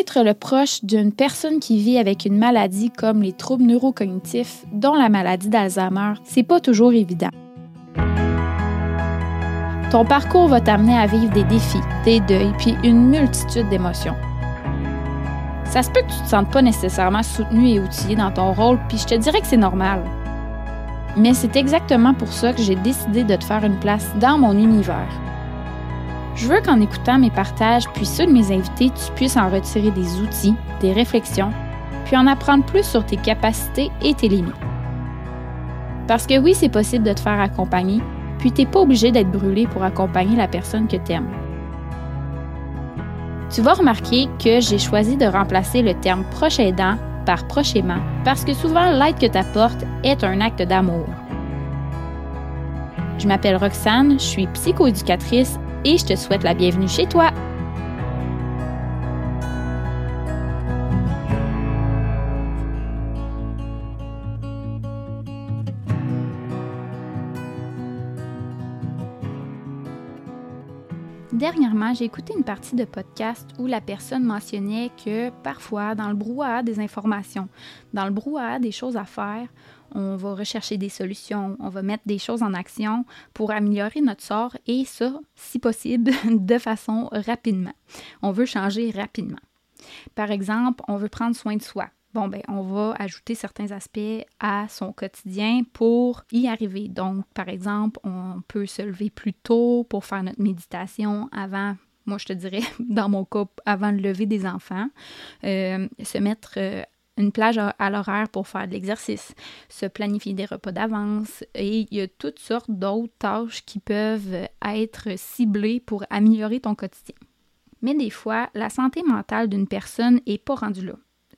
Être le proche d'une personne qui vit avec une maladie comme les troubles neurocognitifs, dont la maladie d'Alzheimer, c'est pas toujours évident. Ton parcours va t'amener à vivre des défis, des deuils, puis une multitude d'émotions. Ça se peut que tu te sentes pas nécessairement soutenu et outillé dans ton rôle, puis je te dirais que c'est normal. Mais c'est exactement pour ça que j'ai décidé de te faire une place dans mon univers. Je veux qu'en écoutant mes partages puis ceux de mes invités, tu puisses en retirer des outils, des réflexions, puis en apprendre plus sur tes capacités et tes limites. Parce que oui, c'est possible de te faire accompagner, puis tu n'es pas obligé d'être brûlé pour accompagner la personne que tu aimes. Tu vas remarquer que j'ai choisi de remplacer le terme proche aidant par proche aimant parce que souvent l'aide que tu apportes est un acte d'amour. Je m'appelle Roxane, je suis psychoéducatrice et je te souhaite la bienvenue chez toi. J'ai écouté une partie de podcast où la personne mentionnait que parfois, dans le brouhaha des informations, dans le brouhaha des choses à faire, on va rechercher des solutions, on va mettre des choses en action pour améliorer notre sort et ça, si possible, de façon rapidement. On veut changer rapidement. Par exemple, on veut prendre soin de soi. Bon, ben, on va ajouter certains aspects à son quotidien pour y arriver. Donc, par exemple, on peut se lever plus tôt pour faire notre méditation avant moi je te dirais, dans mon cas, avant le lever des enfants, euh, se mettre euh, une plage à, l'horaire pour faire de l'exercice, se planifier des repas d'avance et il y a toutes sortes d'autres tâches qui peuvent être ciblées pour améliorer ton quotidien. Mais des fois, la santé mentale d'une personne n'est pas rendue là.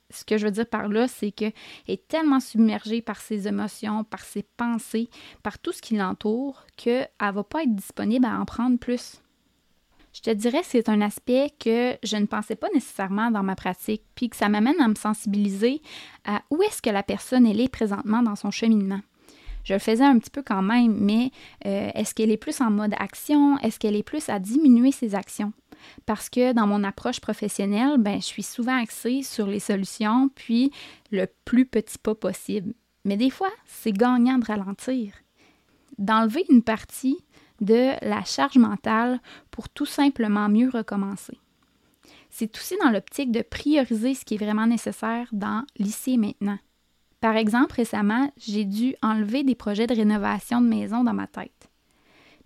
Ce que je veux dire par là, c'est qu'elle est tellement submergée par ses émotions, par ses pensées, par tout ce qui l'entoure, qu'elle ne va pas être disponible à en prendre plus. Je te dirais que c'est un aspect que je ne pensais pas nécessairement dans ma pratique, puis que ça m'amène à me sensibiliser à où est-ce que la personne elle est présentement dans son cheminement. Je le faisais un petit peu quand même, mais euh, est-ce qu'elle est plus en mode action? Est-ce qu'elle est plus à diminuer ses actions? Parce que dans mon approche professionnelle, ben, je suis souvent axée sur les solutions, puis le plus petit pas possible. Mais des fois, c'est gagnant de ralentir. D'enlever une partie de la charge mentale pour tout simplement mieux recommencer. C'est aussi dans l'optique de prioriser ce qui est vraiment nécessaire dans l'ici maintenant. Par exemple, récemment, j'ai dû enlever des projets de rénovation de maison dans ma tête.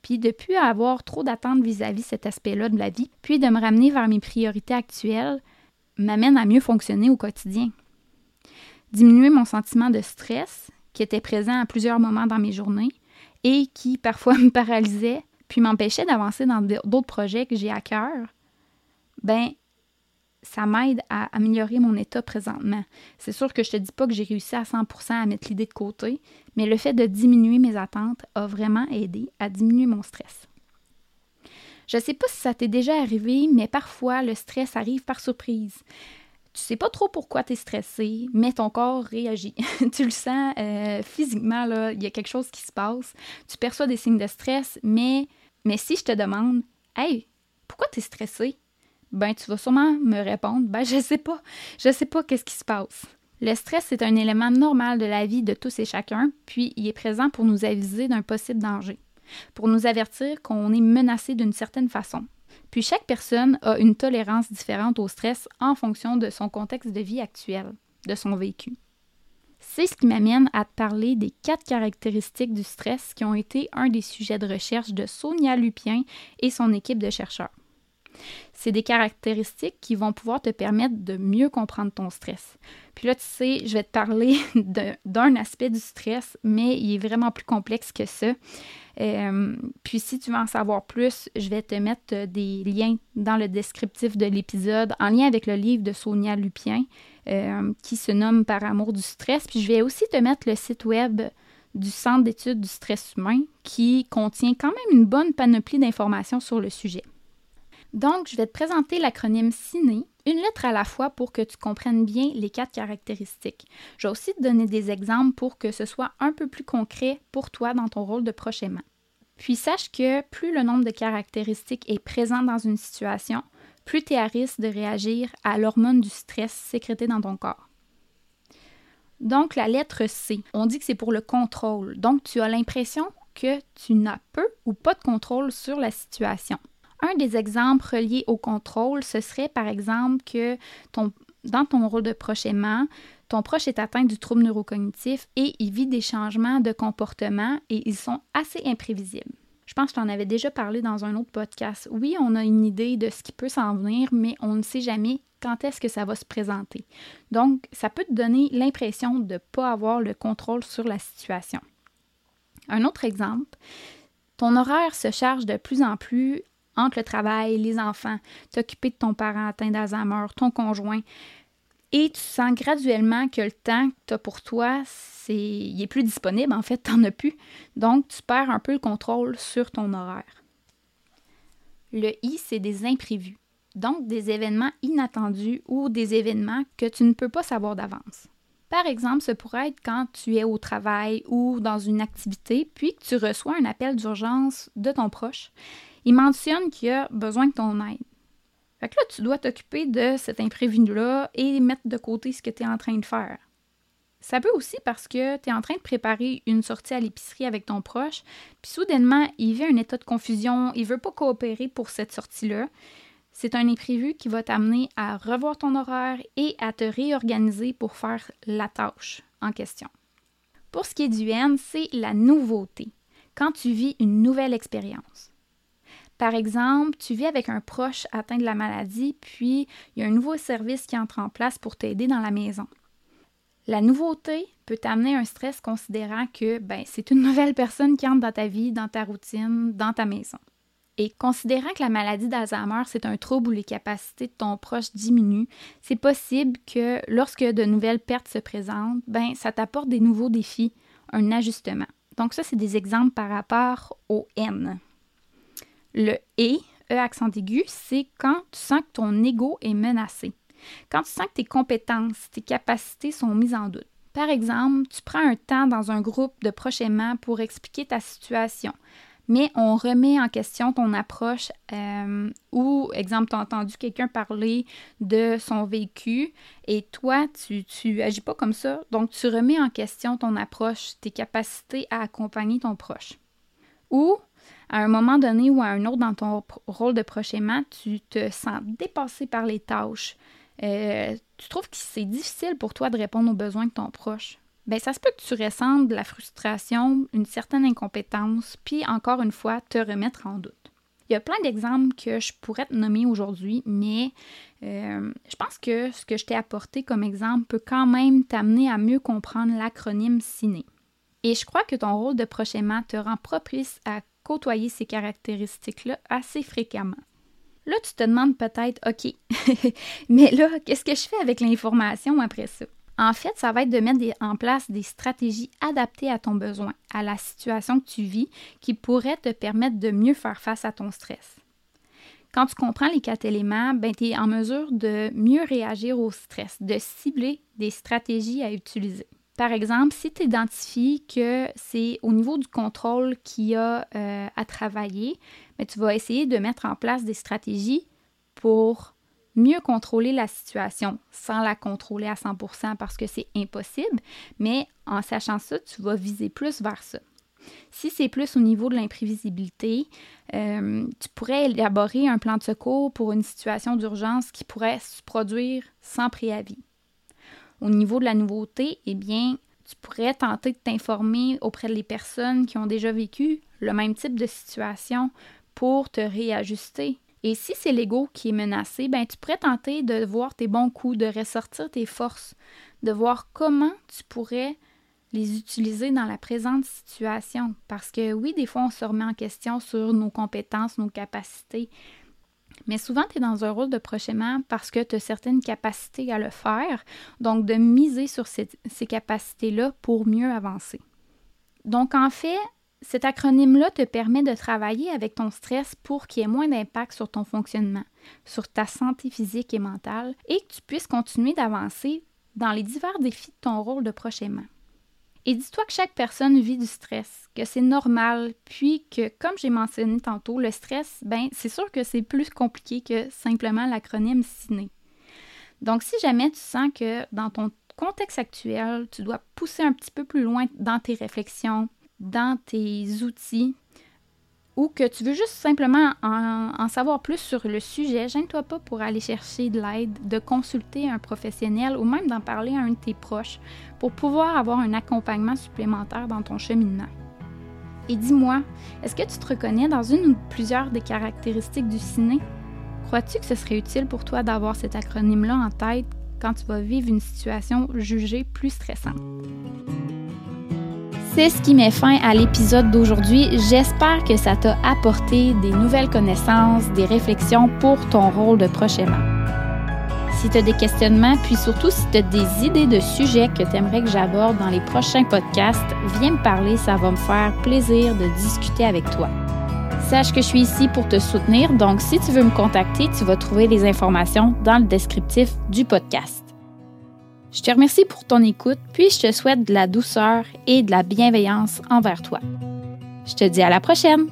Puis depuis avoir trop d'attentes vis-à-vis cet aspect-là de la vie, puis de me ramener vers mes priorités actuelles, m'amène à mieux fonctionner au quotidien. Diminuer mon sentiment de stress, qui était présent à plusieurs moments dans mes journées, et qui parfois me paralysait puis m'empêchait d'avancer dans d'autres projets que j'ai à cœur, ben ça m'aide à améliorer mon état présentement. C'est sûr que je te dis pas que j'ai réussi à 100% à mettre l'idée de côté, mais le fait de diminuer mes attentes a vraiment aidé à diminuer mon stress. Je ne sais pas si ça t'est déjà arrivé, mais parfois le stress arrive par surprise. Tu sais pas trop pourquoi tu es stressé, mais ton corps réagit. tu le sens euh, physiquement, il y a quelque chose qui se passe. Tu perçois des signes de stress, mais, mais si je te demande Hey, pourquoi tu es stressé? Ben, tu vas sûrement me répondre Ben, je sais pas. Je sais pas qu'est-ce qui se passe. Le stress, c'est un élément normal de la vie de tous et chacun, puis il est présent pour nous aviser d'un possible danger, pour nous avertir qu'on est menacé d'une certaine façon, puis chaque personne a une tolérance différente au stress en fonction de son contexte de vie actuel, de son vécu. C'est ce qui m'amène à te parler des quatre caractéristiques du stress qui ont été un des sujets de recherche de Sonia Lupien et son équipe de chercheurs. C'est des caractéristiques qui vont pouvoir te permettre de mieux comprendre ton stress. Puis là, tu sais, je vais te parler d'un aspect du stress, mais il est vraiment plus complexe que ça. Euh, puis si tu veux en savoir plus, je vais te mettre des liens dans le descriptif de l'épisode en lien avec le livre de Sonia Lupien euh, qui se nomme Par amour du stress. Puis je vais aussi te mettre le site web du Centre d'études du stress humain qui contient quand même une bonne panoplie d'informations sur le sujet. Donc, je vais te présenter l'acronyme CINE, une lettre à la fois pour que tu comprennes bien les quatre caractéristiques. Je vais aussi te donner des exemples pour que ce soit un peu plus concret pour toi dans ton rôle de prochainement. Puis sache que plus le nombre de caractéristiques est présent dans une situation, plus tu es à risque de réagir à l'hormone du stress sécrété dans ton corps. Donc, la lettre C, on dit que c'est pour le contrôle. Donc, tu as l'impression que tu n'as peu ou pas de contrôle sur la situation. Un des exemples reliés au contrôle, ce serait par exemple que dans ton rôle de proche aimant, ton proche est atteint du trouble neurocognitif et il vit des changements de comportement et ils sont assez imprévisibles. Je pense que tu en avais déjà parlé dans un autre podcast. Oui, on a une idée de ce qui peut s'en venir, mais on ne sait jamais quand est-ce que ça va se présenter. Donc, ça peut te donner l'impression de ne pas avoir le contrôle sur la situation. Un autre exemple, ton horaire se charge de plus en plus entre le travail, les enfants, t'occuper de ton parent atteint d'Alzheimer, ton conjoint, et tu sens graduellement que le temps que tu as pour toi, c'est il est plus disponible, en fait, tu n'en as plus. Donc, tu perds un peu le contrôle sur ton horaire. Le I, c'est des imprévus, donc des événements inattendus ou des événements que tu ne peux pas savoir d'avance. Par exemple, ce pourrait être quand tu es au travail ou dans une activité, puis que tu reçois un appel d'urgence de ton proche. Il mentionne qu'il a besoin de ton aide. Fait que là, tu dois t'occuper de cet imprévu-là et mettre de côté ce que tu es en train de faire. Ça peut aussi parce que tu es en train de préparer une sortie à l'épicerie avec ton proche, puis soudainement, il vit un état de confusion, il veut pas coopérer pour cette sortie-là. C'est un imprévu qui va t'amener à revoir ton horaire et à te réorganiser pour faire la tâche en question. Pour ce qui est du N, c'est la nouveauté, quand tu vis une nouvelle expérience. Par exemple, tu vis avec un proche atteint de la maladie, puis il y a un nouveau service qui entre en place pour t'aider dans la maison. La nouveauté peut t'amener un stress considérant que ben, c'est une nouvelle personne qui entre dans ta vie, dans ta routine, dans ta maison. Et considérant que la maladie d'Alzheimer, c'est un trouble où les capacités de ton proche diminuent, c'est possible que lorsque de nouvelles pertes se présentent, ben, ça t'apporte des nouveaux défis, un ajustement. Donc ça, c'est des exemples par rapport au N. Le et, E accent aigu, c'est quand tu sens que ton ego est menacé. Quand tu sens que tes compétences, tes capacités sont mises en doute. Par exemple, tu prends un temps dans un groupe de prochainement pour expliquer ta situation, mais on remet en question ton approche euh, ou, exemple, tu as entendu quelqu'un parler de son vécu et toi, tu, tu agis pas comme ça, donc tu remets en question ton approche, tes capacités à accompagner ton proche. Ou à un moment donné ou à un autre dans ton rôle de prochainement, tu te sens dépassé par les tâches. Euh, tu trouves que c'est difficile pour toi de répondre aux besoins de ton proche. Bien, ça se peut que tu ressentes de la frustration, une certaine incompétence, puis encore une fois, te remettre en doute. Il y a plein d'exemples que je pourrais te nommer aujourd'hui, mais euh, je pense que ce que je t'ai apporté comme exemple peut quand même t'amener à mieux comprendre l'acronyme CINE. Et je crois que ton rôle de prochainement te rend propice à côtoyer ces caractéristiques-là assez fréquemment. Là, tu te demandes peut-être, OK, mais là, qu'est-ce que je fais avec l'information après ça? En fait, ça va être de mettre en place des stratégies adaptées à ton besoin, à la situation que tu vis, qui pourraient te permettre de mieux faire face à ton stress. Quand tu comprends les quatre éléments, ben, tu es en mesure de mieux réagir au stress, de cibler des stratégies à utiliser. Par exemple, si tu identifies que c'est au niveau du contrôle qu'il y a euh, à travailler, ben, tu vas essayer de mettre en place des stratégies pour mieux contrôler la situation sans la contrôler à 100% parce que c'est impossible, mais en sachant ça, tu vas viser plus vers ça. Si c'est plus au niveau de l'imprévisibilité, euh, tu pourrais élaborer un plan de secours pour une situation d'urgence qui pourrait se produire sans préavis. Au niveau de la nouveauté, eh bien, tu pourrais tenter de t'informer auprès des personnes qui ont déjà vécu le même type de situation pour te réajuster. Et si c'est l'ego qui est menacé, ben tu pourrais tenter de voir tes bons coups, de ressortir tes forces, de voir comment tu pourrais les utiliser dans la présente situation. Parce que oui, des fois, on se remet en question sur nos compétences, nos capacités, mais souvent, tu es dans un rôle de prochainement parce que tu as certaines capacités à le faire, donc de miser sur ces, capacités-là pour mieux avancer. Donc, en fait, cet acronyme-là te permet de travailler avec ton stress pour qu'il y ait moins d'impact sur ton fonctionnement, sur ta santé physique et mentale, et que tu puisses continuer d'avancer dans les divers défis de ton rôle de prochainement. Et dis-toi que chaque personne vit du stress, que c'est normal, puis que, comme j'ai mentionné tantôt, le stress, ben, c'est sûr que c'est plus compliqué que simplement l'acronyme CINE. Donc, si jamais tu sens que dans ton contexte actuel, tu dois pousser un petit peu plus loin dans tes réflexions, dans tes outils, ou que tu veux juste simplement en, savoir plus sur le sujet, gêne-toi pas pour aller chercher de l'aide, de consulter un professionnel ou même d'en parler à un de tes proches pour pouvoir avoir un accompagnement supplémentaire dans ton cheminement. Et dis-moi, est-ce que tu te reconnais dans une ou plusieurs des caractéristiques du ciné? Crois-tu que ce serait utile pour toi d'avoir cet acronyme-là en tête quand tu vas vivre une situation jugée plus stressante? C'est ce qui met fin à l'épisode d'aujourd'hui. J'espère que ça t'a apporté des nouvelles connaissances, des réflexions pour ton rôle de prochainement. Si tu as des questionnements, puis surtout si tu as des idées de sujets que tu aimerais que j'aborde dans les prochains podcasts, viens me parler, ça va me faire plaisir de discuter avec toi. Sache que je suis ici pour te soutenir, donc si tu veux me contacter, tu vas trouver les informations dans le descriptif du podcast. Je te remercie pour ton écoute, puis je te souhaite de la douceur et de la bienveillance envers toi. Je te dis à la prochaine!